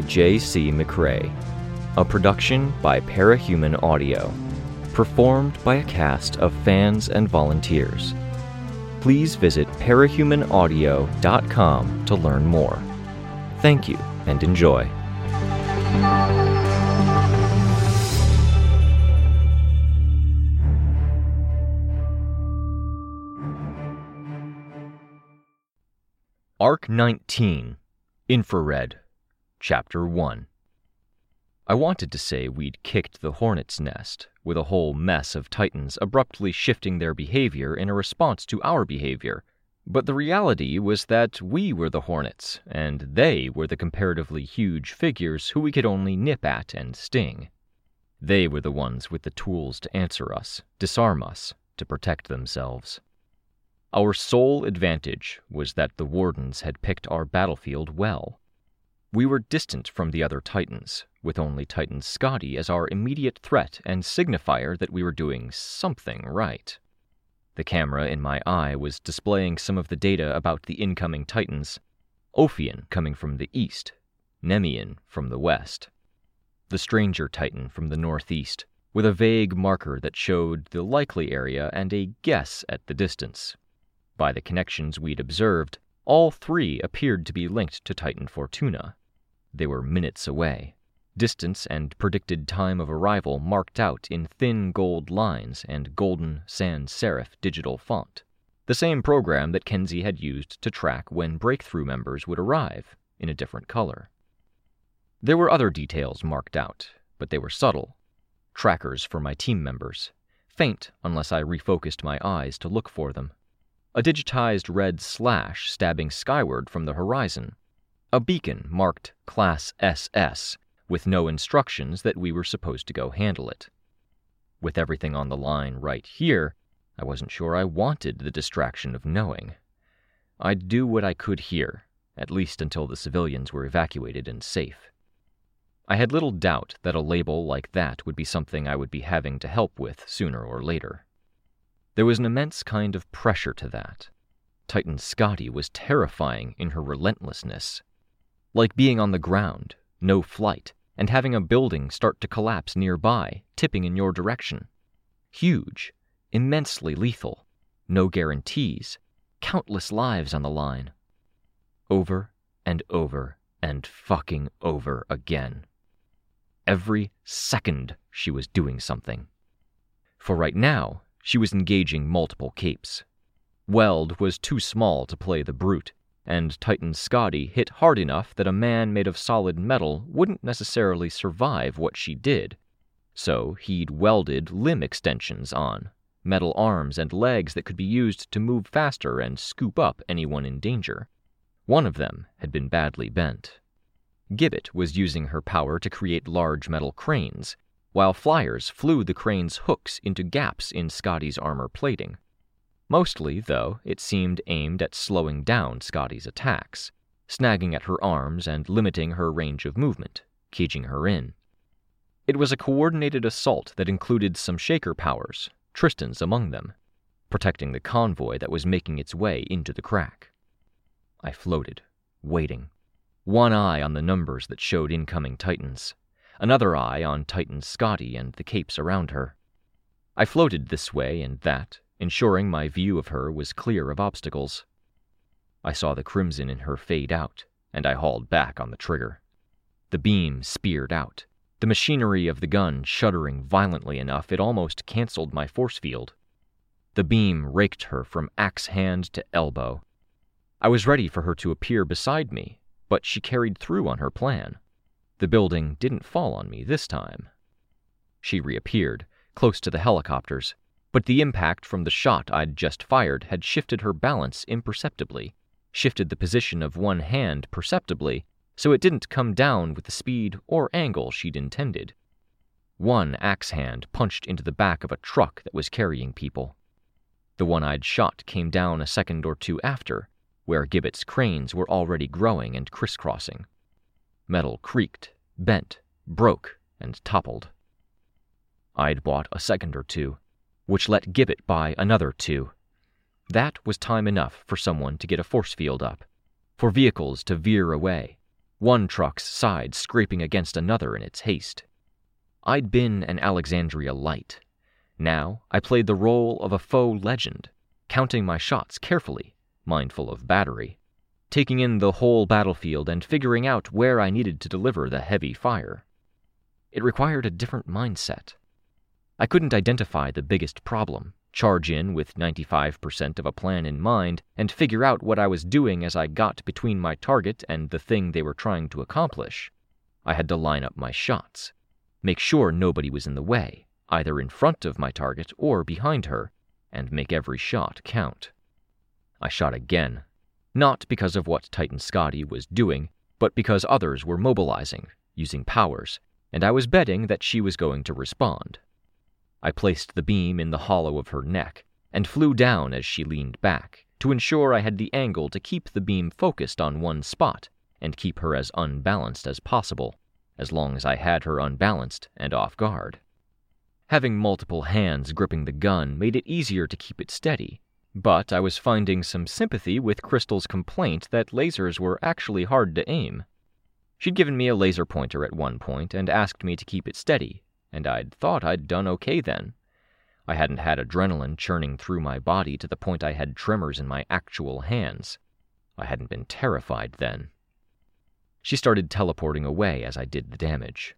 by J.C. McCrae. A production by Parahuman Audio. Performed by a cast of fans and volunteers. Please visit parahumanaudio.com to learn more. Thank you and enjoy. Arc 19 Infrared Chapter 1 I wanted to say we'd kicked the hornet's nest, with a whole mess of titans abruptly shifting their behavior in a response to our behavior. But the reality was that we were the hornets, and they were the comparatively huge figures who we could only nip at and sting. They were the ones with the tools to answer us, disarm us, to protect themselves. Our sole advantage was that the Wardens had picked our battlefield well. We were distant from the other Titans, with only Titan Scathach as our immediate threat and signifier that we were doing something right. The camera in my eye was displaying some of the data about the incoming Titans Ophion coming from the east, Nemean from the west. The stranger Titan from the northeast, with a vague marker that showed the likely area and a guess at the distance. By the connections we'd observed, all three appeared to be linked to Titan Fortuna. They were minutes away, distance and predicted time of arrival marked out in thin gold lines and golden sans serif digital font. The same program that Kenzie had used to track when breakthrough members would arrive, in a different color. There were other details marked out, but they were subtle. Trackers for my team members, faint unless I refocused my eyes to look for them a digitized red slash stabbing skyward from the horizon, a beacon marked Class SS with no instructions that we were supposed to go handle it. With everything on the line right here, I wasn't sure I wanted the distraction of knowing. I'd do what I could here, at least until the civilians were evacuated and safe. I had little doubt that a label like that would be something I would be having to help with sooner or later. There was an immense kind of pressure to that. Titan Scathach was terrifying in her relentlessness. Like being on the ground, no flight, and having a building start to collapse nearby, tipping in your direction. Huge, immensely lethal, no guarantees, countless lives on the line. Over and over and fucking over again. Every second she was doing something. For right now, she was engaging multiple capes. Weld was too small to play the brute, and Titan Scathach hit hard enough that a man made of solid metal wouldn't necessarily survive what she did. So he'd welded limb extensions on, metal arms and legs that could be used to move faster and scoop up anyone in danger. One of them had been badly bent. Gibbet was using her power to create large metal cranes, while flyers flew the crane's hooks into gaps in Scathach's armor plating. Mostly, though, it seemed aimed at slowing down Scathach's attacks, snagging at her arms and limiting her range of movement, caging her in. It was a coordinated assault that included some shaker powers, Tristan's among them, protecting the convoy that was making its way into the crack. I floated, waiting, one eye on the numbers that showed incoming Titans another eye on Titan Scathach and the capes around her. I floated this way and that, ensuring my view of her was clear of obstacles. I saw the crimson in her fade out, and I hauled back on the trigger. The beam speared out, the machinery of the gun shuddering violently enough it almost canceled my force field. The beam raked her from axe hand to elbow. I was ready for her to appear beside me, but she carried through on her plan. The building didn't fall on me this time. She reappeared, close to the helicopters, but the impact from the shot I'd just fired had shifted her balance imperceptibly, shifted the position of one hand perceptibly, so it didn't come down with the speed or angle she'd intended. One axe hand punched into the back of a truck that was carrying people. The one I'd shot came down a second or two after, where Gibbet's cranes were already growing and crisscrossing. Metal creaked, bent, broke, and toppled. I'd bought a second or two, which let Gibbet buy another two. That was time enough for someone to get a force field up, for vehicles to veer away, one truck's side scraping against another in its haste. I'd been an Alexandria light. Now I played the role of a faux legend, counting my shots carefully, mindful of battery, taking in the whole battlefield and figuring out where I needed to deliver the heavy fire. It required a different mindset. I couldn't identify the biggest problem, charge in with 95% of a plan in mind, and figure out what I was doing as I got between my target and the thing they were trying to accomplish. I had to line up my shots, make sure nobody was in the way, either in front of my target or behind her, and make every shot count. I shot again, not because of what Titan Scathach was doing, but because others were mobilizing, using powers, and I was betting that she was going to respond. I placed the beam in the hollow of her neck and flew down as she leaned back to ensure I had the angle to keep the beam focused on one spot and keep her as unbalanced as possible, as long as I had her unbalanced and off guard. Having multiple hands gripping the gun made it easier to keep it steady, but I was finding some sympathy with Crystal's complaint that lasers were actually hard to aim. She'd given me a laser pointer at one point and asked me to keep it steady, and I'd thought I'd done okay then. I hadn't had adrenaline churning through my body to the point I had tremors in my actual hands. I hadn't been terrified then. She started teleporting away as I did the damage.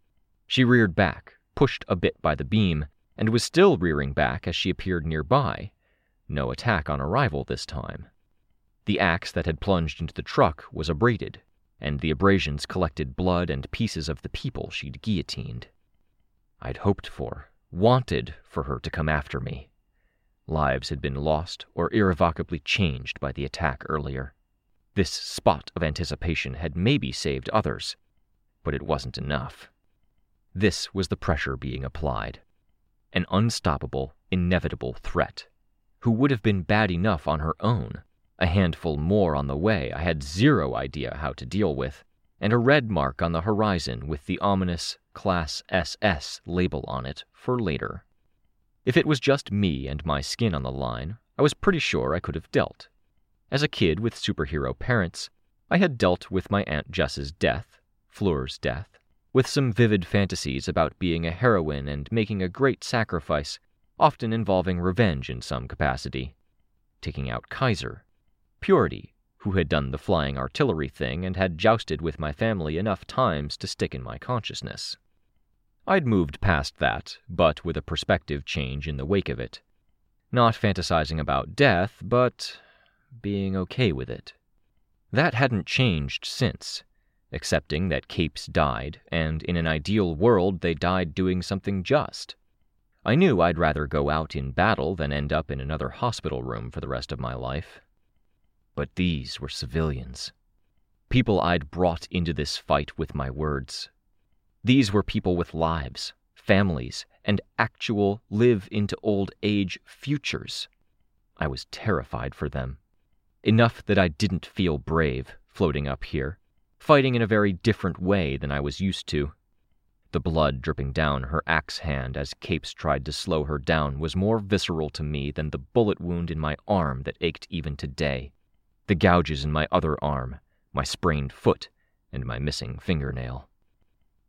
She reared back, pushed a bit by the beam, and was still rearing back as she appeared nearby. No attack on arrival this time. The axe that had plunged into the truck was abraded, and the abrasions collected blood and pieces of the people she'd guillotined. I'd hoped for, wanted for her to come after me. Lives had been lost or irrevocably changed by the attack earlier. This spot of anticipation had maybe saved others, but it wasn't enough. This was the pressure being applied. An unstoppable, inevitable threat, who would have been bad enough on her own. A handful more on the way I had zero idea how to deal with, and a red mark on the horizon with the ominous Class SS label on it for later. If it was just me and my skin on the line, I was pretty sure I could have dealt. As a kid with superhero parents, I had dealt with my Aunt Jess's death, Fleur's death, with some vivid fantasies about being a heroine and making a great sacrifice, often involving revenge in some capacity. Taking out Kaiser, Purity, who had done the flying artillery thing and had jousted with my family enough times to stick in my consciousness. I'd moved past that, but with a perspective change in the wake of it. Not fantasizing about death, but being okay with it. That hadn't changed since, accepting that capes died, and in an ideal world they died doing something just. I knew I'd rather go out in battle than end up in another hospital room for the rest of my life. But these were civilians. People I'd brought into this fight with my words. These were people with lives, families, and actual live into old age futures. I was terrified for them. Enough that I didn't feel brave floating up here, fighting in a very different way than I was used to. The blood dripping down her axe hand as Capes tried to slow her down was more visceral to me than the bullet wound in my arm that ached even today the gouges in my other arm, my sprained foot, and my missing fingernail.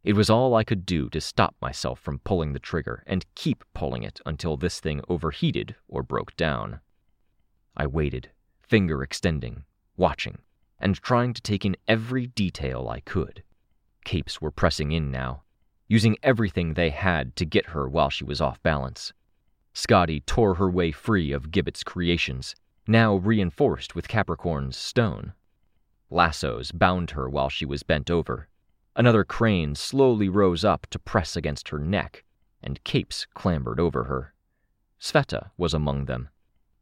It was all I could do to stop myself from pulling the trigger and keep pulling it until this thing overheated or broke down. I waited, finger extending, watching, and trying to take in every detail I could. Capes were pressing in now, using everything they had to get her while she was off balance. Scathach tore her way free of Gibbet's creations, now reinforced with Capricorn's stone. Lassos bound her while she was bent over. Another crane slowly rose up to press against her neck, and capes clambered over her. Sveta was among them,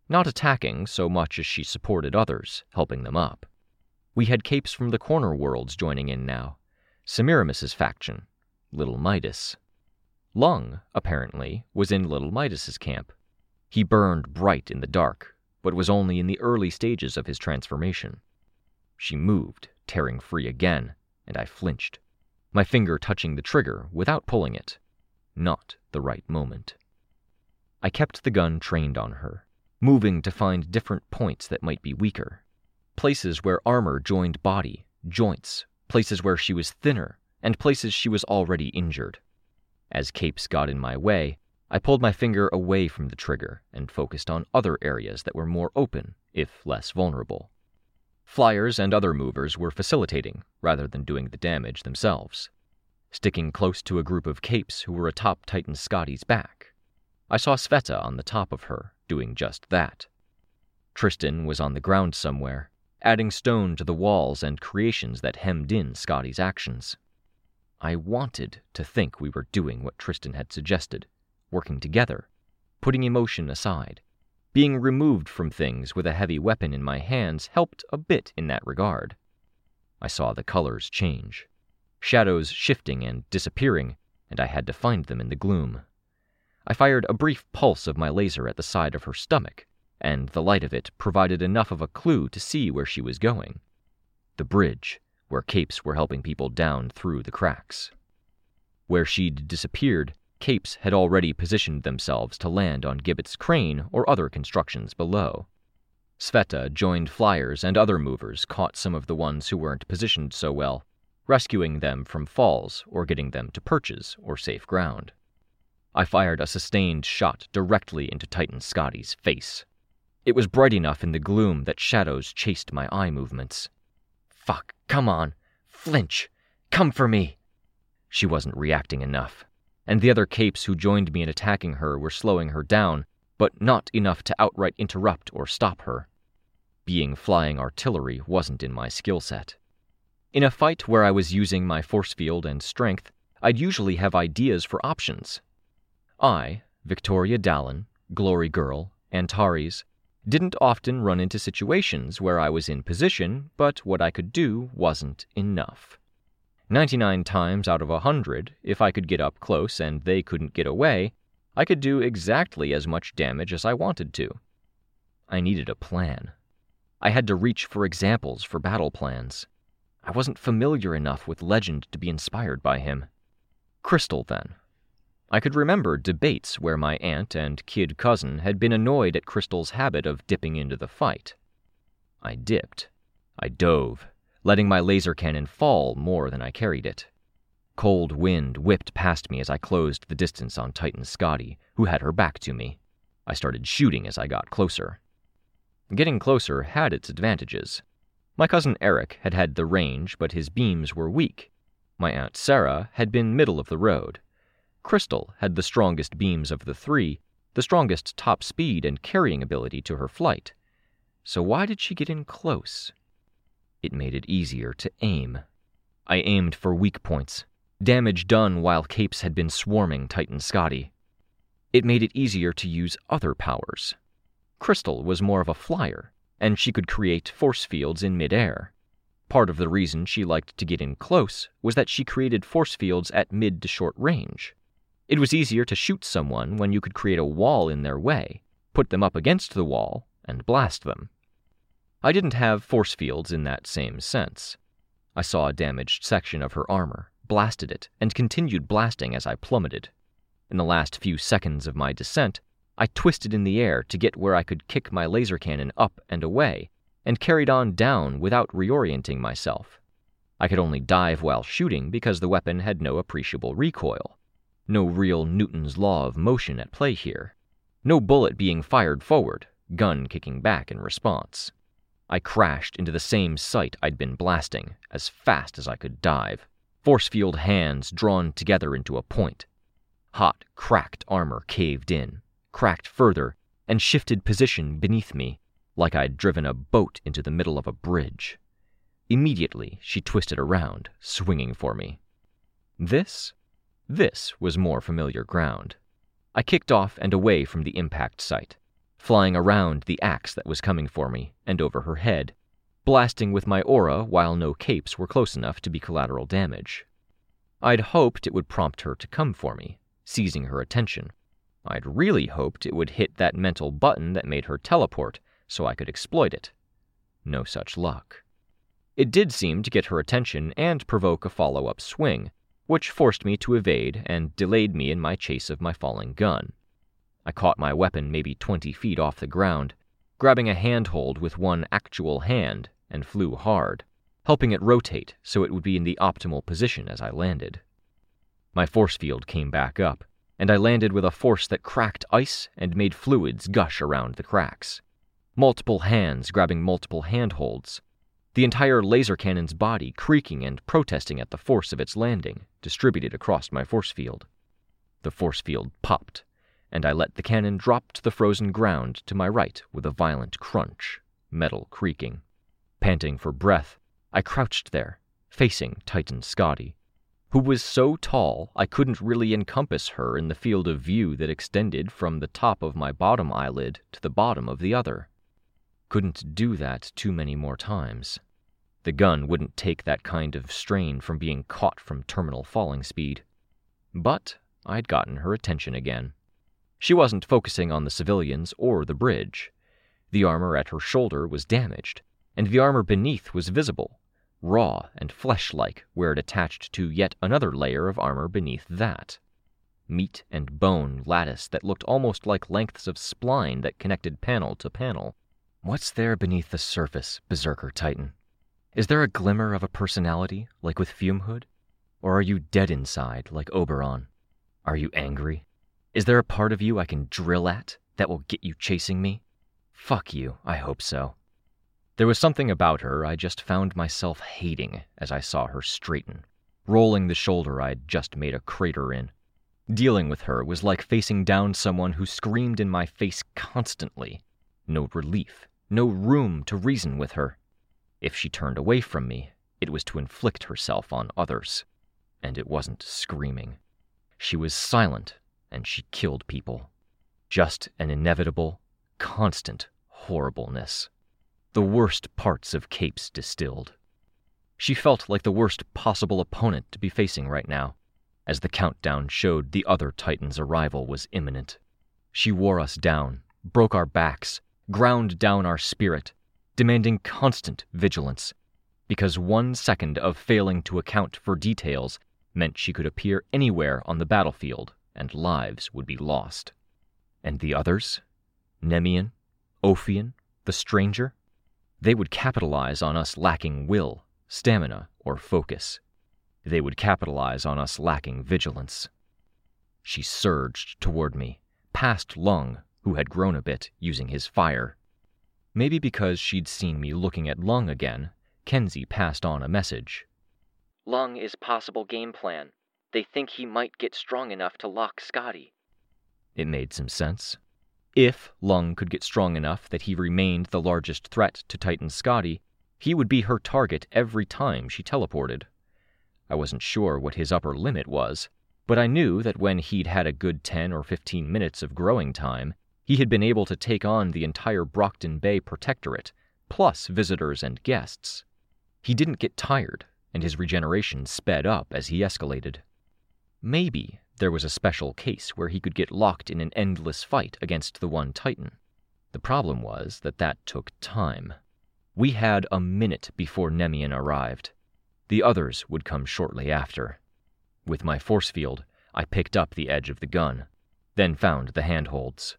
not attacking so much as she supported others, helping them up. We had capes from the corner worlds joining in now. Semiramis's faction, Little Midas. Lung, apparently, was in Little Midas's camp. He burned bright in the dark, but was only in the early stages of his transformation. She moved, tearing free again, and I flinched, my finger touching the trigger without pulling it. Not the right moment. I kept the gun trained on her, moving to find different points that might be weaker. Places where armor joined body, joints, places where she was thinner, and places she was already injured. As capes got in my way, I pulled my finger away from the trigger and focused on other areas that were more open, if less vulnerable. Flyers and other movers were facilitating rather than doing the damage themselves. Sticking close to a group of capes who were atop Titan Scathach's back, I saw Sveta on the top of her, doing just that. Tristan was on the ground somewhere, adding stone to the walls and creations that hemmed in Scathach's actions. I wanted to think we were doing what Tristan had suggested, working together, putting emotion aside. Being removed from things with a heavy weapon in my hands helped a bit in that regard. I saw the colors change, shadows shifting and disappearing, and I had to find them in the gloom. I fired a brief pulse of my laser at the side of her stomach, and the light of it provided enough of a clue to see where she was going. The bridge, where capes were helping people down through the cracks. Where she'd disappeared, capes had already positioned themselves to land on Gibbet's crane or other constructions below. Sveta joined flyers and other movers caught some of the ones who weren't positioned so well, rescuing them from falls or getting them to perches or safe ground. I fired a sustained shot directly into Titan Scathach's face. It was bright enough in the gloom that shadows chased my eye movements. Fuck, come on. Flinch. Come for me. She wasn't reacting enough, and the other capes who joined me in attacking her were slowing her down, but not enough to outright interrupt or stop her. Being flying artillery wasn't in my skill set. In a fight where I was using my force field and strength, I'd usually have ideas for options. I, Victoria Dallon, Glory Girl, Antares, didn't often run into situations where I was in position, but what I could do wasn't enough. 99 times out of a 100, if I could get up close and they couldn't get away, I could do exactly as much damage as I wanted to. I needed a plan. I had to reach for examples for battle plans. I wasn't familiar enough with legend to be inspired by him. Crystal, then, I could remember debates where my aunt and kid cousin had been annoyed at Crystal's habit of dipping into the fight. I dipped. I dove, letting my laser cannon fall more than I carried it. Cold wind whipped past me as I closed the distance on Titan Scathach, who had her back to me. I started shooting as I got closer. Getting closer had its advantages. My cousin Eric had had the range, but his beams were weak. My Aunt Sarah had been middle of the road, Crystal had the strongest beams of the three, the strongest top speed and carrying ability to her flight. So why did she get in close? It made it easier to aim. I aimed for weak points, damage done while capes had been swarming Titan Scathach. It made it easier to use other powers. Crystal was more of a flyer, and she could create force fields in midair. Part of the reason she liked to get in close was that she created force fields at mid to short range. It was easier to shoot someone when you could create a wall in their way, put them up against the wall, and blast them. I didn't have force fields in that same sense. I saw a damaged section of her armor, blasted it, and continued blasting as I plummeted. In the last few seconds of my descent, I twisted in the air to get where I could kick my laser cannon up and away, and carried on down without reorienting myself. I could only dive while shooting because the weapon had no appreciable recoil. No real Newton's law of motion at play here. No bullet being fired forward, gun kicking back in response. I crashed into the same site I'd been blasting, as fast as I could dive, force field hands drawn together into a point. Hot, cracked armor caved in, cracked further, and shifted position beneath me, like I'd driven a boat into the middle of a bridge. Immediately, she twisted around, swinging for me. This this was more familiar ground. I kicked off and away from the impact site, flying around the axe that was coming for me and over her head, blasting with my aura while no capes were close enough to be collateral damage. I'd hoped it would prompt her to come for me, seizing her attention. I'd really hoped it would hit that mental button that made her teleport so I could exploit it. No such luck. It did seem to get her attention and provoke a follow up swing, which forced me to evade and delayed me in my chase of my falling gun. I caught my weapon maybe 20 feet off the ground, grabbing a handhold with one actual hand, and flew hard. helping it rotate so it would be in the optimal position as I landed. My force field came back up, and I landed with a force that cracked ice and made fluids gush around the cracks. Multiple hands grabbing multiple handholds, the entire laser cannon's body creaking and protesting at the force of its landing, distributed across my force field. The force field popped, and I let the cannon drop to the frozen ground to my right with a violent crunch, metal creaking. Panting for breath, I crouched there, facing Titan Scathach, who was so tall I couldn't really encompass her in the field of view that extended from the top of my bottom eyelid to the bottom of the other. Couldn't do that too many more times. The gun wouldn't take that kind of strain from being caught from terminal falling speed. But I'd gotten her attention again. She wasn't focusing on the civilians or the bridge. The armor at her shoulder was damaged, and the armor beneath was visible, raw and flesh like where it attached to yet another layer of armor beneath that. Meat and bone lattice that looked almost like lengths of spline that connected panel to panel. What's there beneath the surface, Berserker Titan? Is there a glimmer of a personality, like with Fumehood? Or are you dead inside, like Oberon? Are you angry? Is there a part of you I can drill at that will get you chasing me? Fuck you, I hope so. There was something about her I just found myself hating as I saw her straighten, rolling the shoulder I'd just made a crater in. Dealing with her was like facing down someone who screamed in my face constantly. No relief, no room to reason with her. If she turned away from me, it was to inflict herself on others. And it wasn't screaming. She was silent, and she killed people. Just an inevitable, constant horribleness. The worst parts of Capes distilled. She felt like the worst possible opponent to be facing right now, as the countdown showed the other Titan's arrival was imminent. She wore us down, broke our backs, ground down our spirit, demanding constant vigilance, because one second of failing to account for details meant she could appear anywhere on the battlefield and lives would be lost. And the others? Nemean, Ophion, the stranger? They would capitalize on us lacking will, stamina, or focus. They would capitalize on us lacking vigilance. She surged toward me, past Lung, who had grown a bit, using his fire. Maybe because she'd seen me looking at Lung again, Kenzie passed on a message. Lung is possible game plan. They think he might get strong enough to lock Scathach. It made some sense. If Lung could get strong enough that he remained the largest threat to Titan Scathach, he would be her target every time she teleported. I wasn't sure what his upper limit was, but I knew that when he'd had a good 10 or 15 minutes of growing time, he had been able to take on the entire Brockton Bay Protectorate, plus visitors and guests. He didn't get tired, and his regeneration sped up as he escalated. Maybe there was a special case where he could get locked in an endless fight against the one Titan. The problem was that that took time. We had a minute before Nemean arrived. The others would come shortly after. With my force field, I picked up the edge of the gun, then found the handholds.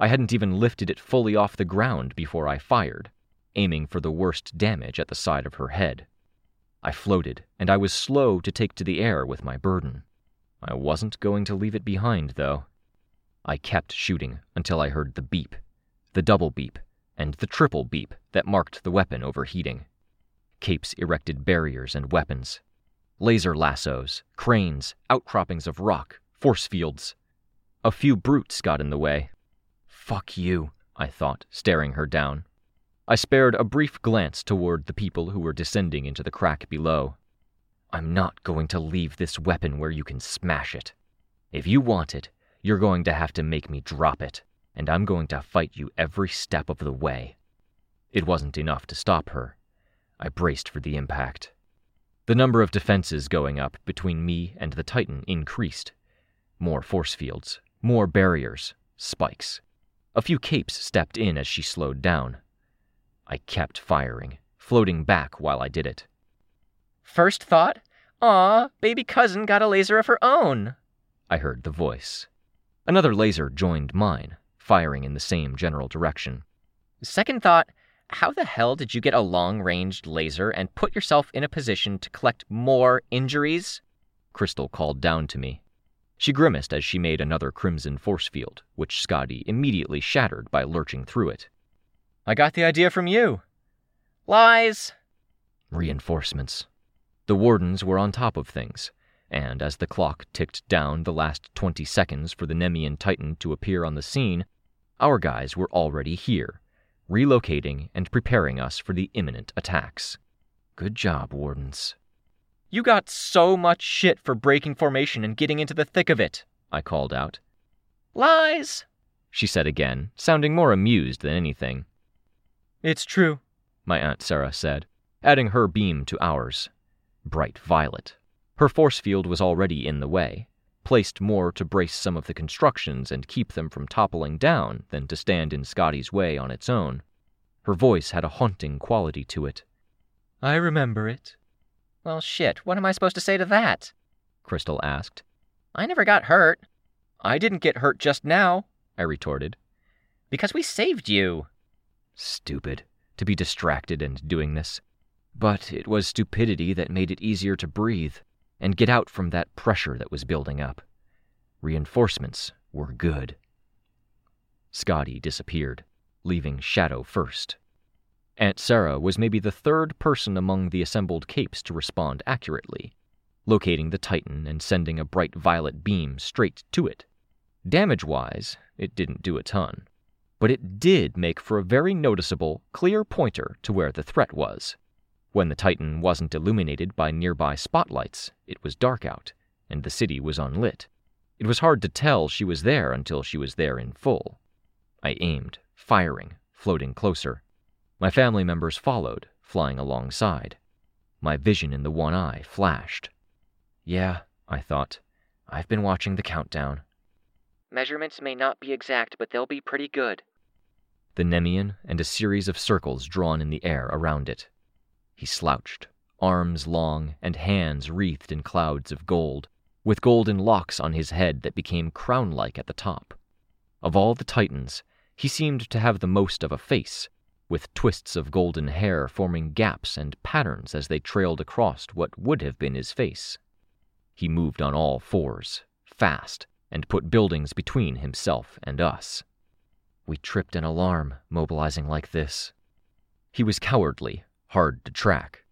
I hadn't even lifted it fully off the ground before I fired, aiming for the worst damage at the side of her head. I floated, and I was slow to take to the air with my burden. I wasn't going to leave it behind, though. I kept shooting until I heard the beep, the double beep, and the triple beep that marked the weapon overheating. Capes erected barriers and weapons. Laser lassos, cranes, outcroppings of rock, force fields. A few brutes got in the way. Fuck you, I thought, staring her down. I spared a brief glance toward the people who were descending into the crack below. I'm not going to leave this weapon where you can smash it. If you want it, you're going to have to make me drop it, and I'm going to fight you every step of the way. It wasn't enough to stop her. I braced for the impact. The number of defenses going up between me and the Titan increased. More force fields, more barriers, spikes. A few capes stepped in as she slowed down. I kept firing, floating back while I did it. First thought, Aw, baby cousin got a laser of her own. I heard the voice. Another laser joined mine, firing in the same general direction. Second thought, How the hell did you get a long ranged laser and put yourself in a position to collect more injuries? Crystal called down to me. She grimaced as she made another crimson force field, which Scathach immediately shattered by lurching through it. I got the idea from you. Lies! Reinforcements. The wardens were on top of things, and as the clock ticked down the last 20 seconds for the Nemean Titan to appear on the scene, our guys were already here, relocating and preparing us for the imminent attacks. Good job, wardens. You got so much shit for breaking formation and getting into the thick of it, I called out. Lies, she said again, sounding more amused than anything. It's true, my Aunt Sarah said, adding her beam to ours. Bright violet. Her force field was already in the way, placed more to brace some of the constructions and keep them from toppling down than to stand in Scathach's way on its own. Her voice had a haunting quality to it. I remember it. Well, shit, what am I supposed to say to that? Crystal asked. I never got hurt. I didn't get hurt just now, I retorted. Because we saved you. Stupid, to be distracted and doing this. But it was stupidity that made it easier to breathe and get out from that pressure that was building up. Reinforcements were good. Scathach disappeared, leaving Shadow first. Aunt Sarah was maybe the third person among the assembled capes to respond accurately, locating the Titan and sending a bright violet beam straight to it. Damage wise, it didn't do a ton, but it did make for a very noticeable, clear pointer to where the threat was. When the Titan wasn't illuminated by nearby spotlights, it was dark out, and the city was unlit. It was hard to tell she was there until she was there in full. I aimed, firing, floating closer. My family members followed, flying alongside. My vision in the one eye flashed. Yeah, I thought. I've been watching the countdown. Measurements may not be exact, but they'll be pretty good. The Nemean and a series of circles drawn in the air around it. He slouched, arms long and hands wreathed in clouds of gold, with golden locks on his head that became crown like at the top. Of all the Titans, he seemed to have the most of a face, with twists of golden hair forming gaps and patterns as they trailed across what would have been his face. He moved on all fours, fast, and put buildings between himself and us. We tripped an alarm, mobilizing like this. He was cowardly, hard to track,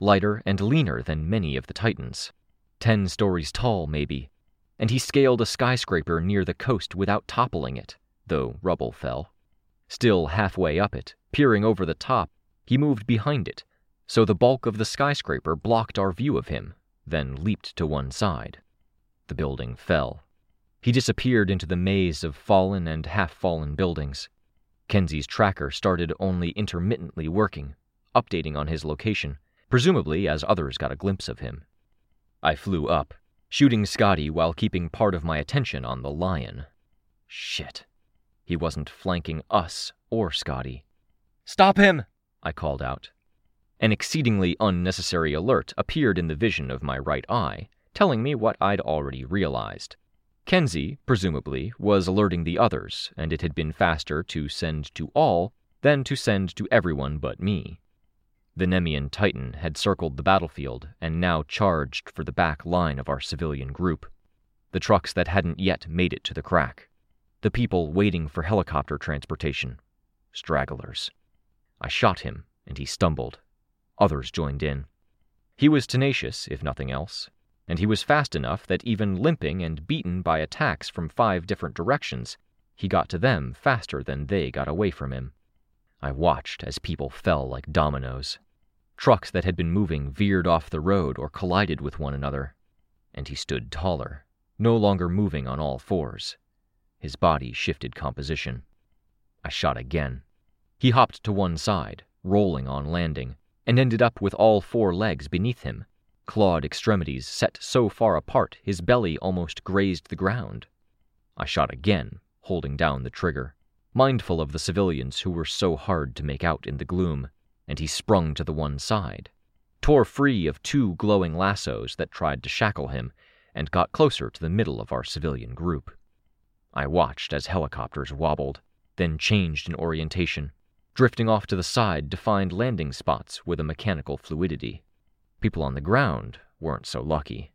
lighter and leaner than many of the Titans, ten stories tall, maybe, and he scaled a skyscraper near the coast without toppling it, though rubble fell. Still halfway up it, peering over the top, he moved behind it, so the bulk of the skyscraper blocked our view of him, then leaped to one side. The building fell. He disappeared into the maze of fallen and half fallen buildings. Kenzie's tracker started only intermittently working, updating on his location, presumably as others got a glimpse of him. I flew up, shooting Scathach while keeping part of my attention on the lion. Shit. He wasn't flanking us or Scathach. Stop him! I called out. An exceedingly unnecessary alert appeared in the vision of my right eye, telling me what I'd already realized. Kenzie, presumably, was alerting the others, and it had been faster to send to all than to send to everyone but me. The Nemean Titan had circled the battlefield and now charged for the back line of our civilian group. The trucks that hadn't yet made it to the crack. The people waiting for helicopter transportation. Stragglers. I shot him, and he stumbled. Others joined in. He was tenacious, if nothing else, and he was fast enough that even limping and beaten by attacks from five different directions, he got to them faster than they got away from him. I watched as people fell like dominoes. Trucks that had been moving veered off the road or collided with one another, and he stood taller, no longer moving on all fours. His body shifted composition. I shot again. He hopped to one side, rolling on landing, and ended up with all four legs beneath him, clawed extremities set so far apart his belly almost grazed the ground. I shot again, holding down the trigger, mindful of the civilians who were so hard to make out in the gloom and he sprung to the one side, tore free of two glowing lassos that tried to shackle him, and got closer to the middle of our civilian group. I watched as helicopters wobbled, then changed in orientation, drifting off to the side to find landing spots with a mechanical fluidity. People on the ground weren't so lucky.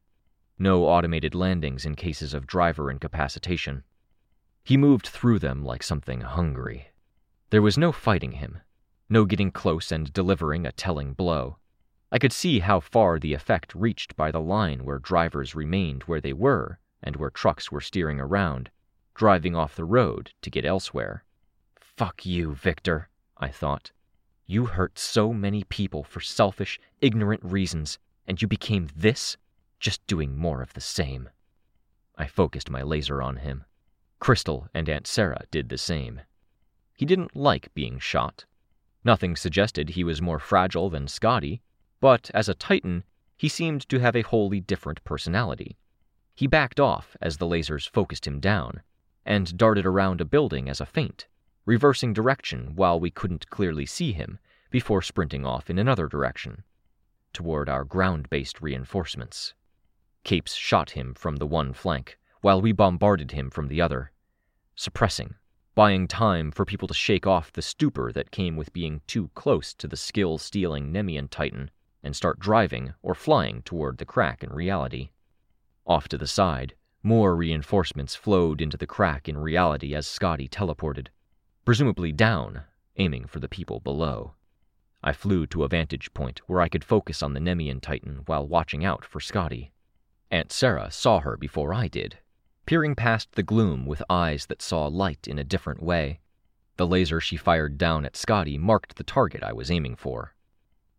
No automated landings in cases of driver incapacitation. He moved through them like something hungry. There was no fighting him, no getting close and delivering a telling blow. I could see how far the effect reached by the line where drivers remained where they were and where trucks were steering around, driving off the road to get elsewhere. Fuck you, Victor, I thought. You hurt so many people for selfish, ignorant reasons, and you became this? Just doing more of the same. I focused my laser on him. Crystal and Aunt Sarah did the same. He didn't like being shot. Nothing suggested he was more fragile than Scathach, but as a Titan, he seemed to have a wholly different personality. He backed off as the lasers focused him down, and darted around a building as a feint, reversing direction while we couldn't clearly see him, before sprinting off in another direction, toward our ground based reinforcements. Capes shot him from the one flank, while we bombarded him from the other, suppressing, buying time for people to shake off the stupor that came with being too close to the skill stealing Nemean Titan and start driving or flying toward the crack in reality. Off to the side, more reinforcements flowed into the crack in reality as Scathach teleported, presumably down, aiming for the people below. I flew to a vantage point where I could focus on the Nemean Titan while watching out for Scathach. Aunt Sarah saw her before I did, peering past the gloom with eyes that saw light in a different way. The laser she fired down at Scathach marked the target I was aiming for.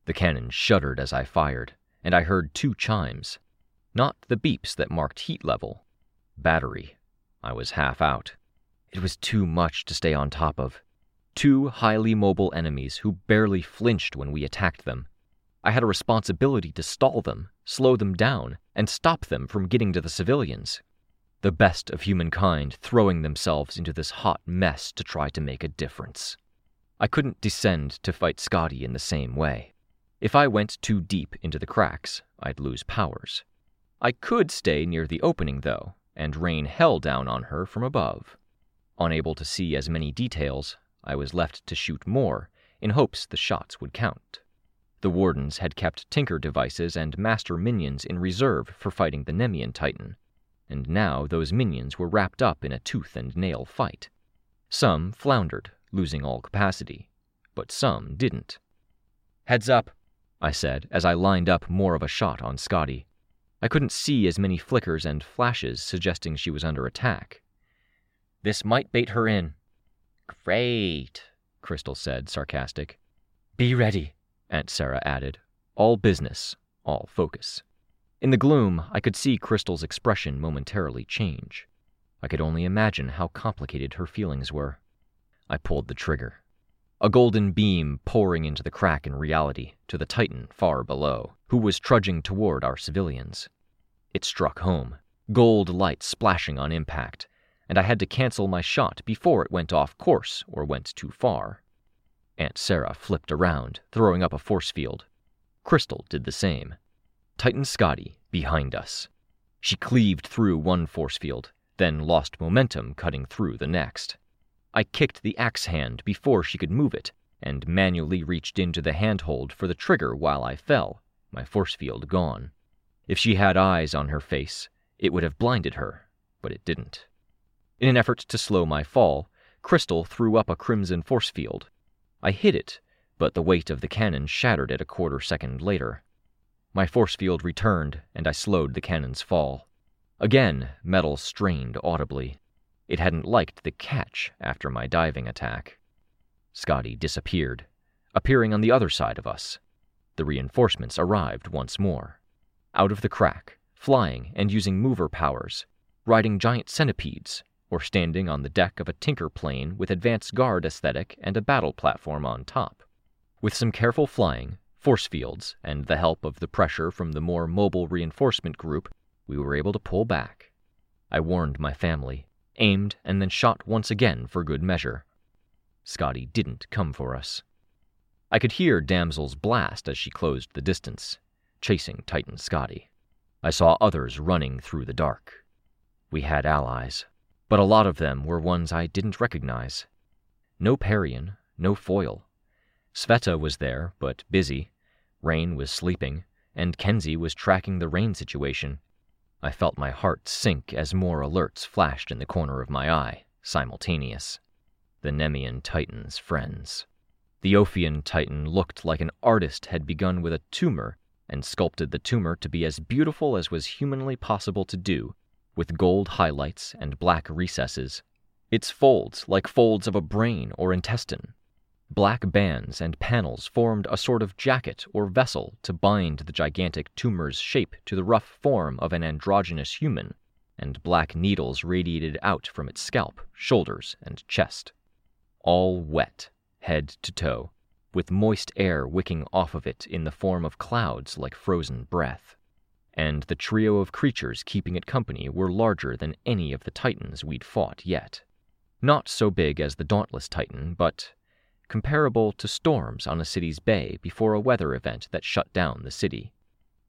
The cannon shuddered as I fired, and I heard two chimes. Not the beeps that marked heat level. Battery. I was half out. It was too much to stay on top of. Two highly mobile enemies who barely flinched when we attacked them. I had a responsibility to stall them, slow them down, and stop them from getting to the civilians. The best of humankind throwing themselves into this hot mess to try to make a difference. I couldn't descend to fight Scathach in the same way. If I went too deep into the cracks, I'd lose powers. I could stay near the opening, though, and rain hell down on her from above. Unable to see as many details, I was left to shoot more in hopes the shots would count. The Wardens had kept Tinker devices and Master minions in reserve for fighting the Nemean Titan, and now those minions were wrapped up in a tooth and nail fight. Some floundered, losing all capacity, but some didn't. Heads up, I said as I lined up more of a shot on Scathach. I couldn't see as many flickers and flashes suggesting she was under attack. This might bait her in. Great, Crystal said, sarcastic. Be ready, Aunt Sarah added. All business, all focus. In the gloom, I could see Crystal's expression momentarily change. I could only imagine how complicated her feelings were. I pulled the trigger. A golden beam pouring into the crack in reality to the Titan far below, who was trudging toward our civilians. It struck home, gold light splashing on impact, and I had to cancel my shot before it went off course or went too far. Aunt Sarah flipped around, throwing up a force field. Crystal did the same. Titan Scathach behind us. She cleaved through one force field, then lost momentum cutting through the next. I kicked the axe hand before she could move it, and manually reached into the handhold for the trigger while I fell, my force field gone. If she had eyes on her face, it would have blinded her, but it didn't. In an effort to slow my fall, Crystal threw up a crimson force field, I hit it, but the weight of the cannon shattered it a quarter second later. My force field returned, and I slowed the cannon's fall. Again, metal strained audibly. It hadn't liked the catch after my diving attack. Scathach disappeared, appearing on the other side of us. The reinforcements arrived once more. Out of the crack, flying and using mover powers, riding giant centipedes, or standing on the deck of a tinker plane with advanced guard aesthetic and a battle platform on top. With some careful flying, force fields, and the help of the pressure from the more mobile reinforcement group, we were able to pull back. I warned my family, aimed, and then shot once again for good measure. Scathach didn't come for us. I could hear Damsel's blast as she closed the distance, chasing Titan Scathach. I saw others running through the dark. We had allies but a lot of them were ones I didn't recognize. No Parian, no foil, Sveta was there, but busy. Rain was sleeping, and Kenzie was tracking the rain situation. I felt my heart sink as more alerts flashed in the corner of my eye, simultaneous. The Nemean Titan's friends. The Ophion Titan looked like an artist had begun with a tumor and sculpted the tumor to be as beautiful as was humanly possible to do, with gold highlights and black recesses. Its folds like folds of a brain or intestine. Black bands and panels formed a sort of jacket or vessel to bind the gigantic tumor's shape to the rough form of an androgynous human, and black needles radiated out from its scalp, shoulders, and chest. All wet head to toe, with moist air wicking off of it in the form of clouds like frozen breath. And the trio of creatures keeping it company were larger than any of the titans we'd fought yet. Not so big as the Dauntless Titan, but comparable to storms on a city's bay before a weather event that shut down the city.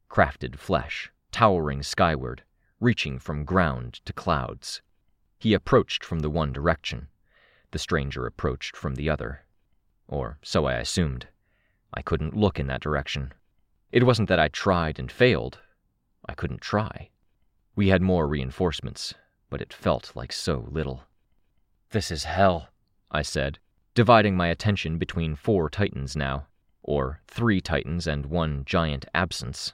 Crafted flesh, towering skyward, reaching from ground to clouds. He approached from the one direction. The stranger approached from the other. Or so I assumed. I couldn't look in that direction. It wasn't that I tried and failed. I couldn't try. We had more reinforcements, but it felt like so little. This is hell, I said, dividing my attention between four titans now, or three titans and one giant absence.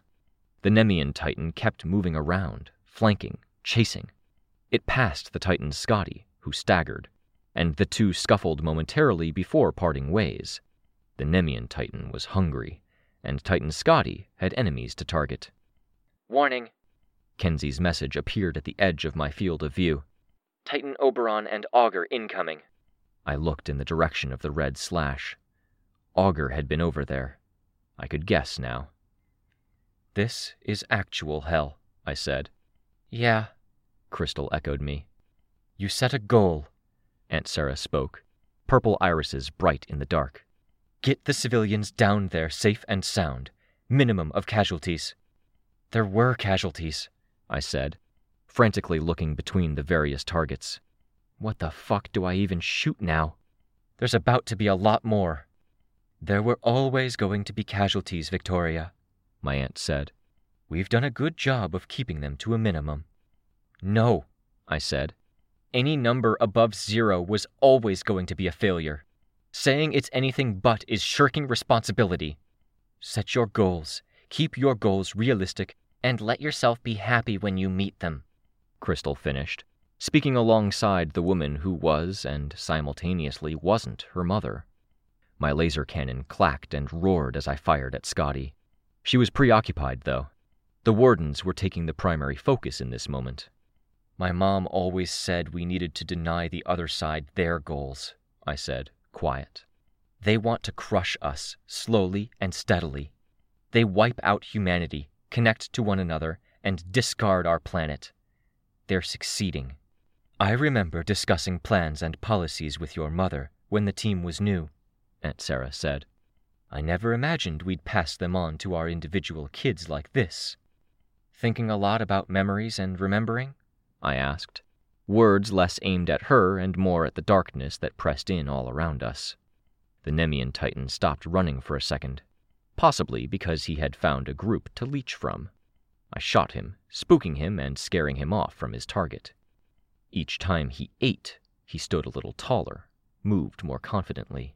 The Nemean titan kept moving around, flanking, chasing. It passed the titan Scathach, who staggered, and the two scuffled momentarily before parting ways. The Nemean Titan was hungry, and Titan Scathach had enemies to target. Warning. Kenzie's message appeared at the edge of my field of view. Titan Oberon and Augur incoming. I looked in the direction of the red slash. Augur had been over there. I could guess now. This is actual hell, I said. Yeah, Crystal echoed me. You set a goal, Aunt Sarah spoke, purple irises bright in the dark. Get the civilians down there safe and sound. Minimum of casualties. There were casualties, I said, frantically looking between the various targets. What the fuck do I even shoot now? There's about to be a lot more. There were always going to be casualties, Victoria, my aunt said. We've done a good job of keeping them to a minimum. No, I said, any number above zero was always going to be a failure. Saying it's anything but is shirking responsibility. Set your goals, keep your goals realistic, and let yourself be happy when you meet them, Crystal finished, speaking alongside the woman who was and simultaneously wasn't her mother. My laser cannon clacked and roared as I fired at Scathach. She was preoccupied, though. The wardens were taking the primary focus in this moment. My mom always said we needed to deny the other side their goals, I said, quiet. They want to crush us, slowly and steadily. They wipe out humanity, connect to one another, and discard our planet. They're succeeding. I remember discussing plans and policies with your mother when the team was new, Aunt Sarah said. I never imagined we'd pass them on to our individual kids like this. Thinking a lot about memories and remembering? I asked, words less aimed at her and more at the darkness that pressed in all around us. The Nemean Titan stopped running for a second, possibly because he had found a group to leech from. I shot him, spooking him and scaring him off from his target. Each time he ate, he stood a little taller, moved more confidently.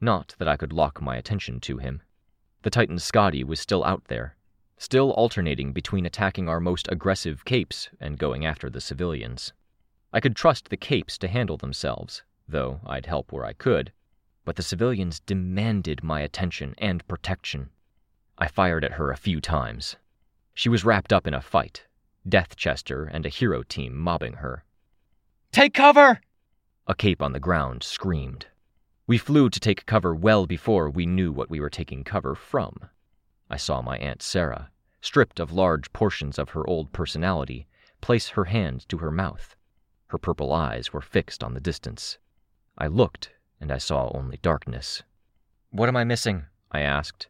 Not that I could lock my attention to him. The Titan Scathach was still out there, still alternating between attacking our most aggressive capes and going after the civilians. I could trust the capes to handle themselves, though I'd help where I could, but the civilians demanded my attention and protection. I fired at her a few times. She was wrapped up in a fight, Deathchester and a hero team mobbing her. Take cover! A cape on the ground screamed. We flew to take cover well before we knew what we were taking cover from. I saw my Aunt Sarah, stripped of large portions of her old personality, place her hand to her mouth. Her purple eyes were fixed on the distance. I looked, and I saw only darkness. What am I missing? I asked.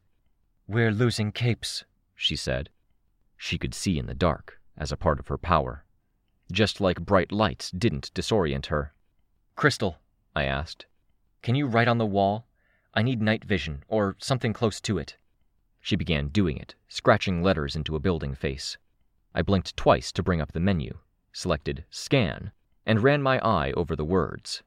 We're losing capes, she said. She could see in the dark, as a part of her power. Just like bright lights didn't disorient her. Crystal, I asked, can you write on the wall? I need night vision, or something close to it. She began doing it, scratching letters into a building face. I blinked twice to bring up the menu, selected Scan, and ran my eye over the words.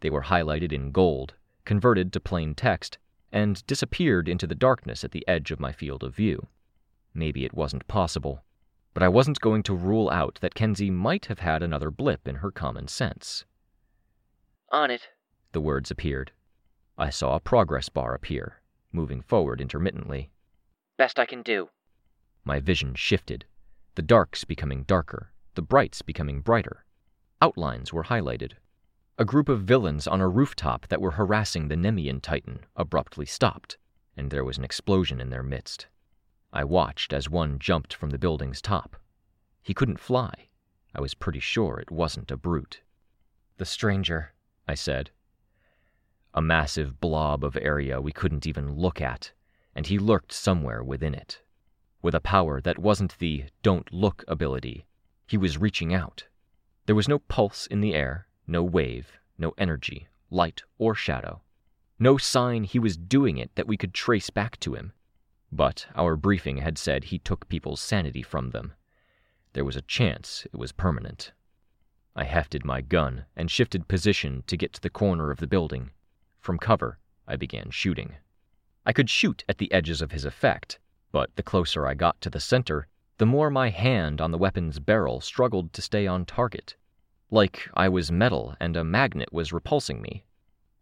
They were highlighted in gold, converted to plain text, and disappeared into the darkness at the edge of my field of view. Maybe it wasn't possible, but I wasn't going to rule out that Kenzie might have had another blip in her common sense. On it, the words appeared. I saw a progress bar appear, moving forward intermittently. Best I can do. My vision shifted, the darks becoming darker, the brights becoming brighter. Outlines were highlighted. A group of villains on a rooftop that were harassing the Nemean Titan abruptly stopped, and there was an explosion in their midst. I watched as one jumped from the building's top. He couldn't fly. I was pretty sure it wasn't a brute. The stranger, I said, a massive blob of area we couldn't even look at, and he lurked somewhere within it. With a power that wasn't the don't look ability, he was reaching out. There was no pulse in the air, no wave, no energy, light or shadow. No sign he was doing it that we could trace back to him. But our briefing had said he took people's sanity from them. There was a chance it was permanent. I hefted my gun and shifted position to get to the corner of the building from cover, I began shooting. I could shoot at the edges of his effect, but the closer I got to the center, the more my hand on the weapon's barrel struggled to stay on target. Like I was metal and a magnet was repulsing me.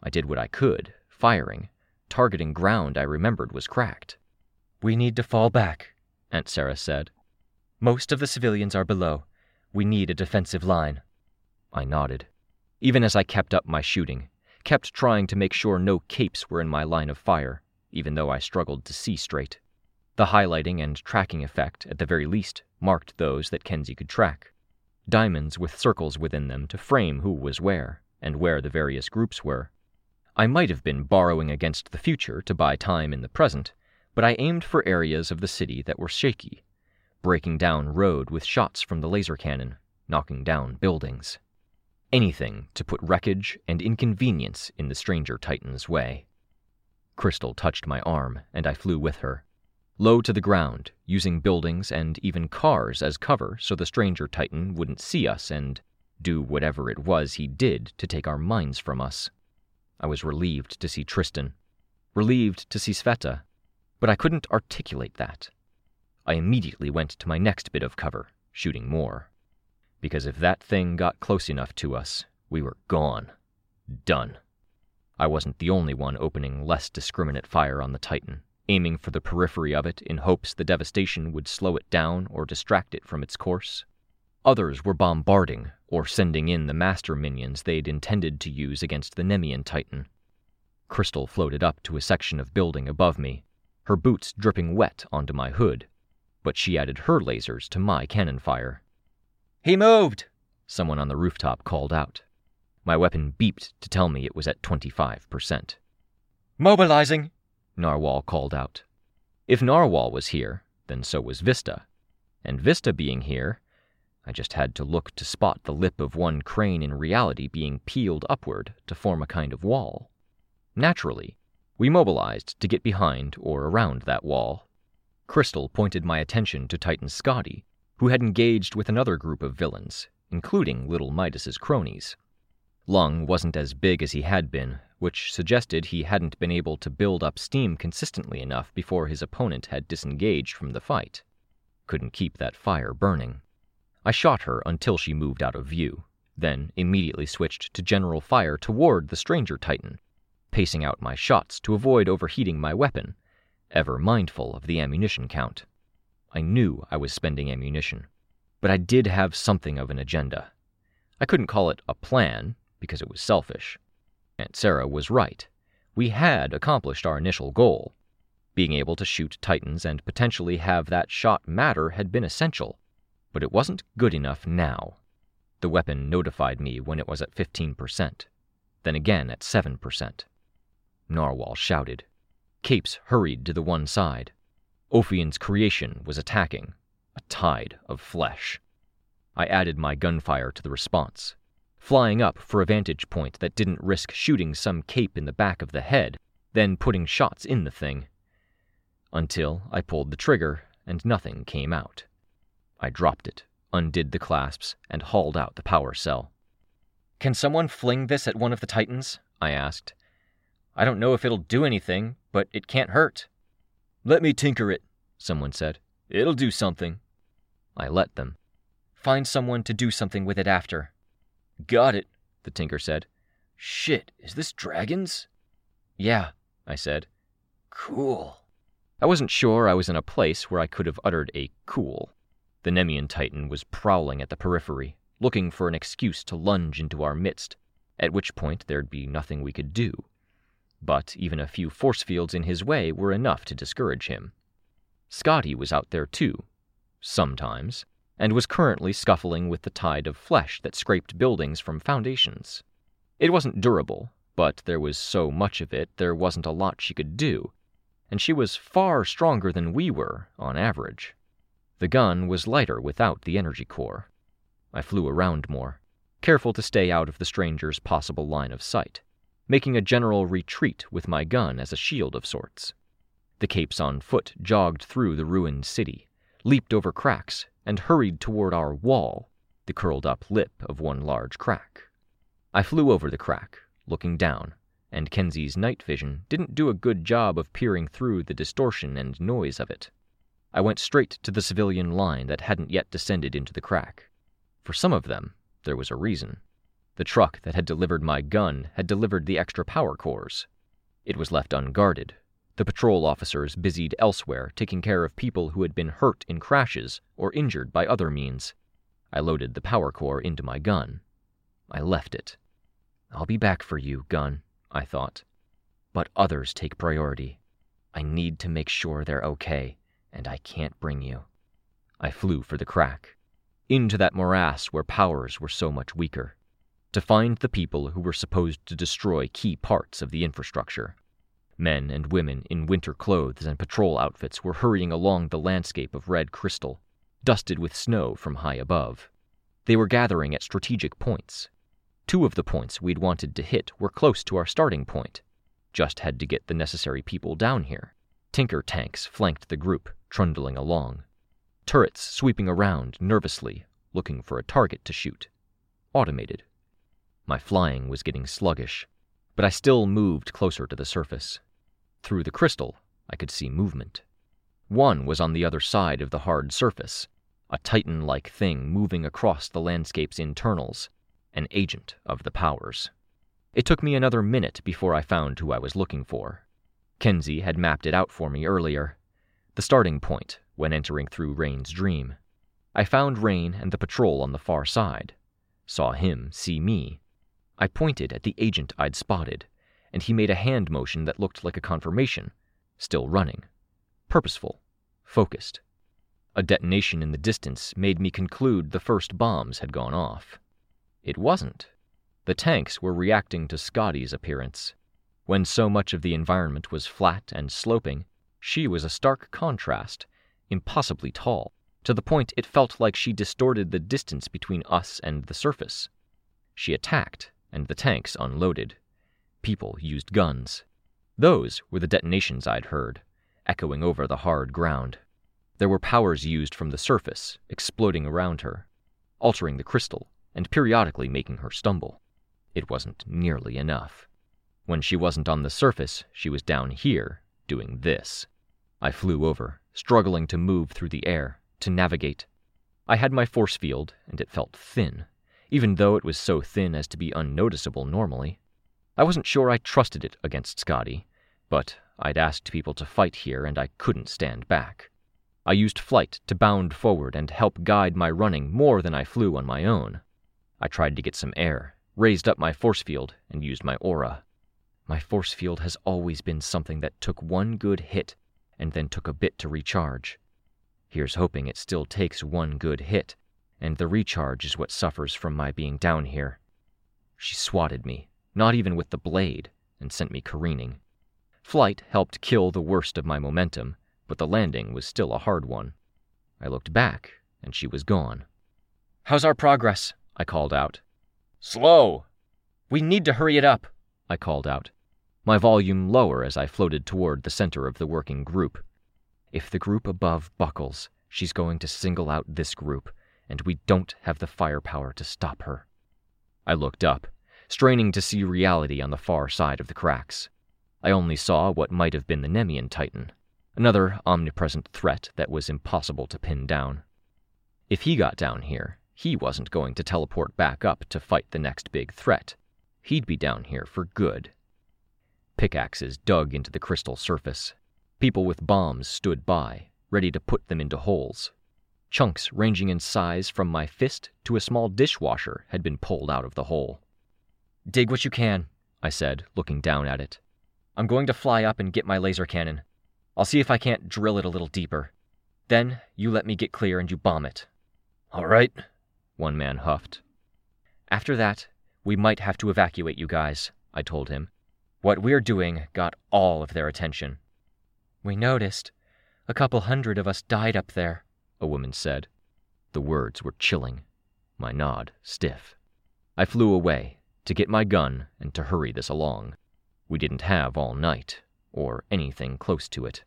I did what I could, firing. Targeting ground I remembered was cracked. We need to fall back, Aunt Sarah said. Most of the civilians are below. We need a defensive line. I nodded. Even as I kept up my shooting, kept trying to make sure no capes were in my line of fire, even though I struggled to see straight. The highlighting and tracking effect, at the very least, marked those that Kenzie could track. Diamonds with circles within them to frame who was where, and where the various groups were. I might have been borrowing against the future to buy time in the present, but I aimed for areas of the city that were shaky, breaking down road with shots from the laser cannon, knocking down buildings anything to put wreckage and inconvenience in the stranger Titan's way. Crystal touched my arm, and I flew with her. Low to the ground, using buildings and even cars as cover so the stranger Titan wouldn't see us and do whatever it was he did to take our minds from us. I was relieved to see Tristan, relieved to see Sveta, but I couldn't articulate that. I immediately went to my next bit of cover, shooting more because if that thing got close enough to us, we were gone. Done. I wasn't the only one opening less discriminate fire on the Titan, aiming for the periphery of it in hopes the devastation would slow it down or distract it from its course. Others were bombarding or sending in the master minions they'd intended to use against the Nemean Titan. Crystal floated up to a section of building above me, her boots dripping wet onto my hood, but she added her lasers to my cannon fire he moved! Someone on the rooftop called out. My weapon beeped to tell me it was at 25%. Mobilizing! Narwhal called out. If Narwhal was here, then so was Vista. And Vista being here, I just had to look to spot the lip of one crane in reality being peeled upward to form a kind of wall. Naturally, we mobilized to get behind or around that wall. Crystal pointed my attention to Titan Scathach, who had engaged with another group of villains, including little Midas's cronies. Lung wasn't as big as he had been, which suggested he hadn't been able to build up steam consistently enough before his opponent had disengaged from the fight. Couldn't keep that fire burning. I shot her until she moved out of view, then immediately switched to general fire toward the stranger Titan, pacing out my shots to avoid overheating my weapon, ever mindful of the ammunition count. I knew I was spending ammunition, but I did have something of an agenda. I couldn't call it a plan, because it was selfish. Aunt Sarah was right. We had accomplished our initial goal. Being able to shoot Titans and potentially have that shot matter had been essential, but it wasn't good enough now. The weapon notified me when it was at 15%, then again at 7%. Narwhal shouted. Capes hurried to the one side. Ophion's creation was attacking, a tide of flesh. I added my gunfire to the response, flying up for a vantage point that didn't risk shooting some cape in the back of the head, then putting shots in the thing. Until I pulled the trigger and nothing came out. I dropped it, undid the clasps, and hauled out the power cell. Can someone fling this at one of the Titans? I asked. I don't know if it'll do anything, but it can't hurt. Let me tinker it, someone said. It'll do something. I let them. Find someone to do something with it after. Got it, the tinker said. Shit, is this dragons? Yeah, I said. Cool. I wasn't sure I was in a place where I could have uttered a cool. The Nemean Titan was prowling at the periphery, looking for an excuse to lunge into our midst, at which point there'd be nothing we could do. But even a few force fields in his way were enough to discourage him. Scathach was out there too, sometimes, and was currently scuffling with the tide of flesh that scraped buildings from foundations. It wasn't durable, but there was so much of it there wasn't a lot she could do, and she was far stronger than we were, on average. The gun was lighter without the energy core. I flew around more, careful to stay out of the stranger's possible line of sight, making a general retreat with my gun as a shield of sorts. The capes on foot jogged through the ruined city, leaped over cracks, and hurried toward our wall, the curled up lip of one large crack. I flew over the crack, looking down, and Kenzie's night vision didn't do a good job of peering through the distortion and noise of it. I went straight to the civilian line that hadn't yet descended into the crack. For some of them, there was a reason. The truck that had delivered my gun had delivered the extra power cores. It was left unguarded, the patrol officers busied elsewhere taking care of people who had been hurt in crashes or injured by other means. I loaded the power core into my gun. I left it. I'll be back for you, gun, I thought. But others take priority. I need to make sure they're okay and I can't bring you. I flew for the crack, into that morass where powers were so much weaker, to find the people who were supposed to destroy key parts of the infrastructure. Men and women in winter clothes and patrol outfits were hurrying along the landscape of red crystal, dusted with snow from high above. They were gathering at strategic points. Two of the points we'd wanted to hit were close to our starting point. Just had to get the necessary people down here. Tinker tanks flanked the group, trundling along. Turrets sweeping around nervously, looking for a target to shoot. Automated. My flying was getting sluggish, but I still moved closer to the surface. Through the crystal, I could see movement. One was on the other side of the hard surface, a titan like thing moving across the landscape's internals, an agent of the powers. It took me another minute before I found who I was looking for. Kenzie had mapped it out for me earlier. The starting point when entering through Rain's dream. I found Rain and the patrol on the far side. Saw him see me. I pointed at the agent I'd spotted, and he made a hand motion that looked like a confirmation. Still running. Purposeful. Focused. A detonation in the distance made me conclude the first bombs had gone off. It wasn't. The tanks were reacting to Scathach's appearance. When so much of the environment was flat and sloping, she was a stark contrast, impossibly tall, to the point it felt like she distorted the distance between us and the surface. She attacked, and the tanks unloaded. People used guns. Those were the detonations I'd heard, echoing over the hard ground. There were powers used from the surface, exploding around her, altering the crystal, and periodically making her stumble. It wasn't nearly enough. When she wasn't on the surface, she was down here, doing this. I flew over, struggling to move through the air, to navigate. I had my force field, and it felt thin, even though it was so thin as to be unnoticeable normally. I wasn't sure I trusted it against Scathach, but I'd asked people to fight here and I couldn't stand back. I used flight to bound forward and help guide my running more than I flew on my own. I tried to get some air, raised up my force field, and used my aura. My force field has always been something that took one good hit and then took a bit to recharge. Here's hoping it still takes one good hit, and the recharge is what suffers from my being down here. She swatted me, not even with the blade, and sent me careening. Flight helped kill the worst of my momentum, but the landing was still a hard one. I looked back, and she was gone. How's our progress? I called out. Slow. We need to hurry it up. I called out. my volume lower as I floated toward the center of the working group. If the group above buckles, she's going to single out this group, and we don't have the firepower to stop her. I looked up, straining to see reality on the far side of the cracks. I only saw what might have been the Nemean Titan, another omnipresent threat that was impossible to pin down. If he got down here, he wasn't going to teleport back up to fight the next big threat. He'd be down here for good. Pickaxes dug into the crystal surface. People with bombs stood by, ready to put them into holes. Chunks ranging in size from my fist to a small dishwasher had been pulled out of the hole. Dig what you can, I said, looking down at it. I'm going to fly up and get my laser cannon. I'll see if I can't drill it a little deeper. Then you let me get clear and you bomb it. All right, one man huffed. After that, we might have to evacuate you guys, I told him. What we're doing got all of their attention. We noticed. A couple hundred of us died up there, a woman said. The words were chilling, my nod stiff. I flew away to get my gun and to hurry this along. We didn't have all night, or anything close to it.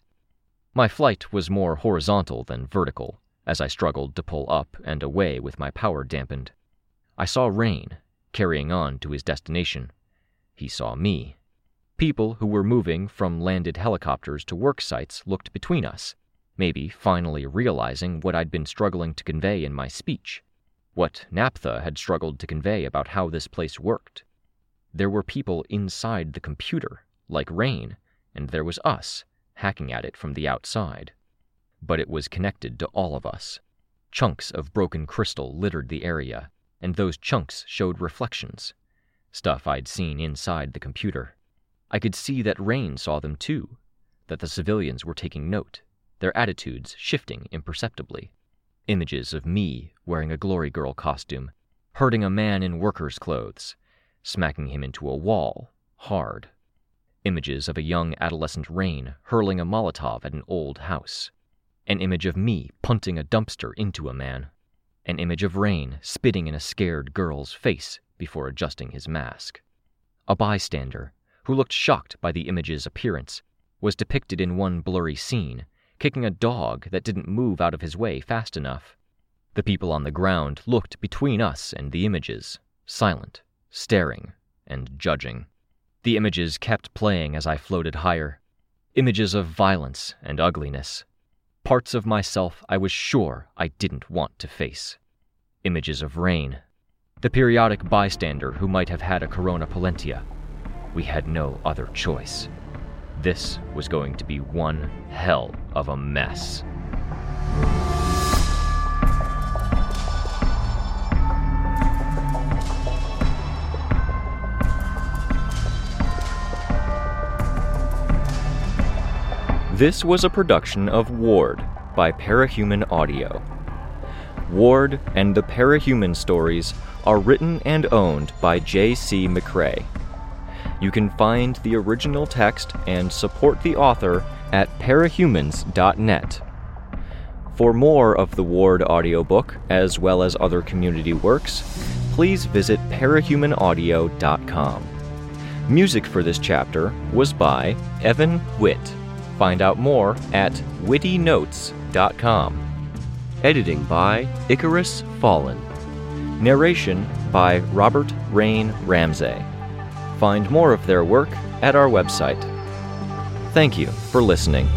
My flight was more horizontal than vertical, as I struggled to pull up and away with my power dampened. I saw Rain, carrying on to his destination. He saw me, People who were moving from landed helicopters to work sites looked between us, maybe finally realizing what I'd been struggling to convey in my speech, what Naphtha had struggled to convey about how this place worked. There were people inside the computer, like Rain, and there was us, hacking at it from the outside. But it was connected to all of us. Chunks of broken crystal littered the area, and those chunks showed reflections. Stuff I'd seen inside the computer. I could see that Rain saw them too, that the civilians were taking note, their attitudes shifting imperceptibly. Images of me wearing a Glory Girl costume, hurting a man in worker's clothes, smacking him into a wall, hard. Images of a young adolescent Rain hurling a Molotov at an old house. An image of me punting a dumpster into a man. An image of Rain spitting in a scared girl's face before adjusting his mask. A bystander who looked shocked by the image's appearance, was depicted in one blurry scene, kicking a dog that didn't move out of his way fast enough. The people on the ground looked between us and the images, silent, staring, and judging. The images kept playing as I floated higher. Images of violence and ugliness. Parts of myself I was sure I didn't want to face. Images of rain. The periodic bystander who might have had a corona pollentia we had no other choice. This was going to be one hell of a mess. This was a production of Ward by Parahuman Audio. Ward and the Parahuman stories are written and owned by J.C. McCrae. You can find the original text and support the author at parahumans.net. For more of the Ward audiobook, as well as other community works, please visit parahumanaudio.com. Music for this chapter was by Evan Witt. Find out more at wittynotes.com. Editing by Icarus Fallen. Narration by Robert Rain Ramsay. Find more of their work at our website. Thank you for listening.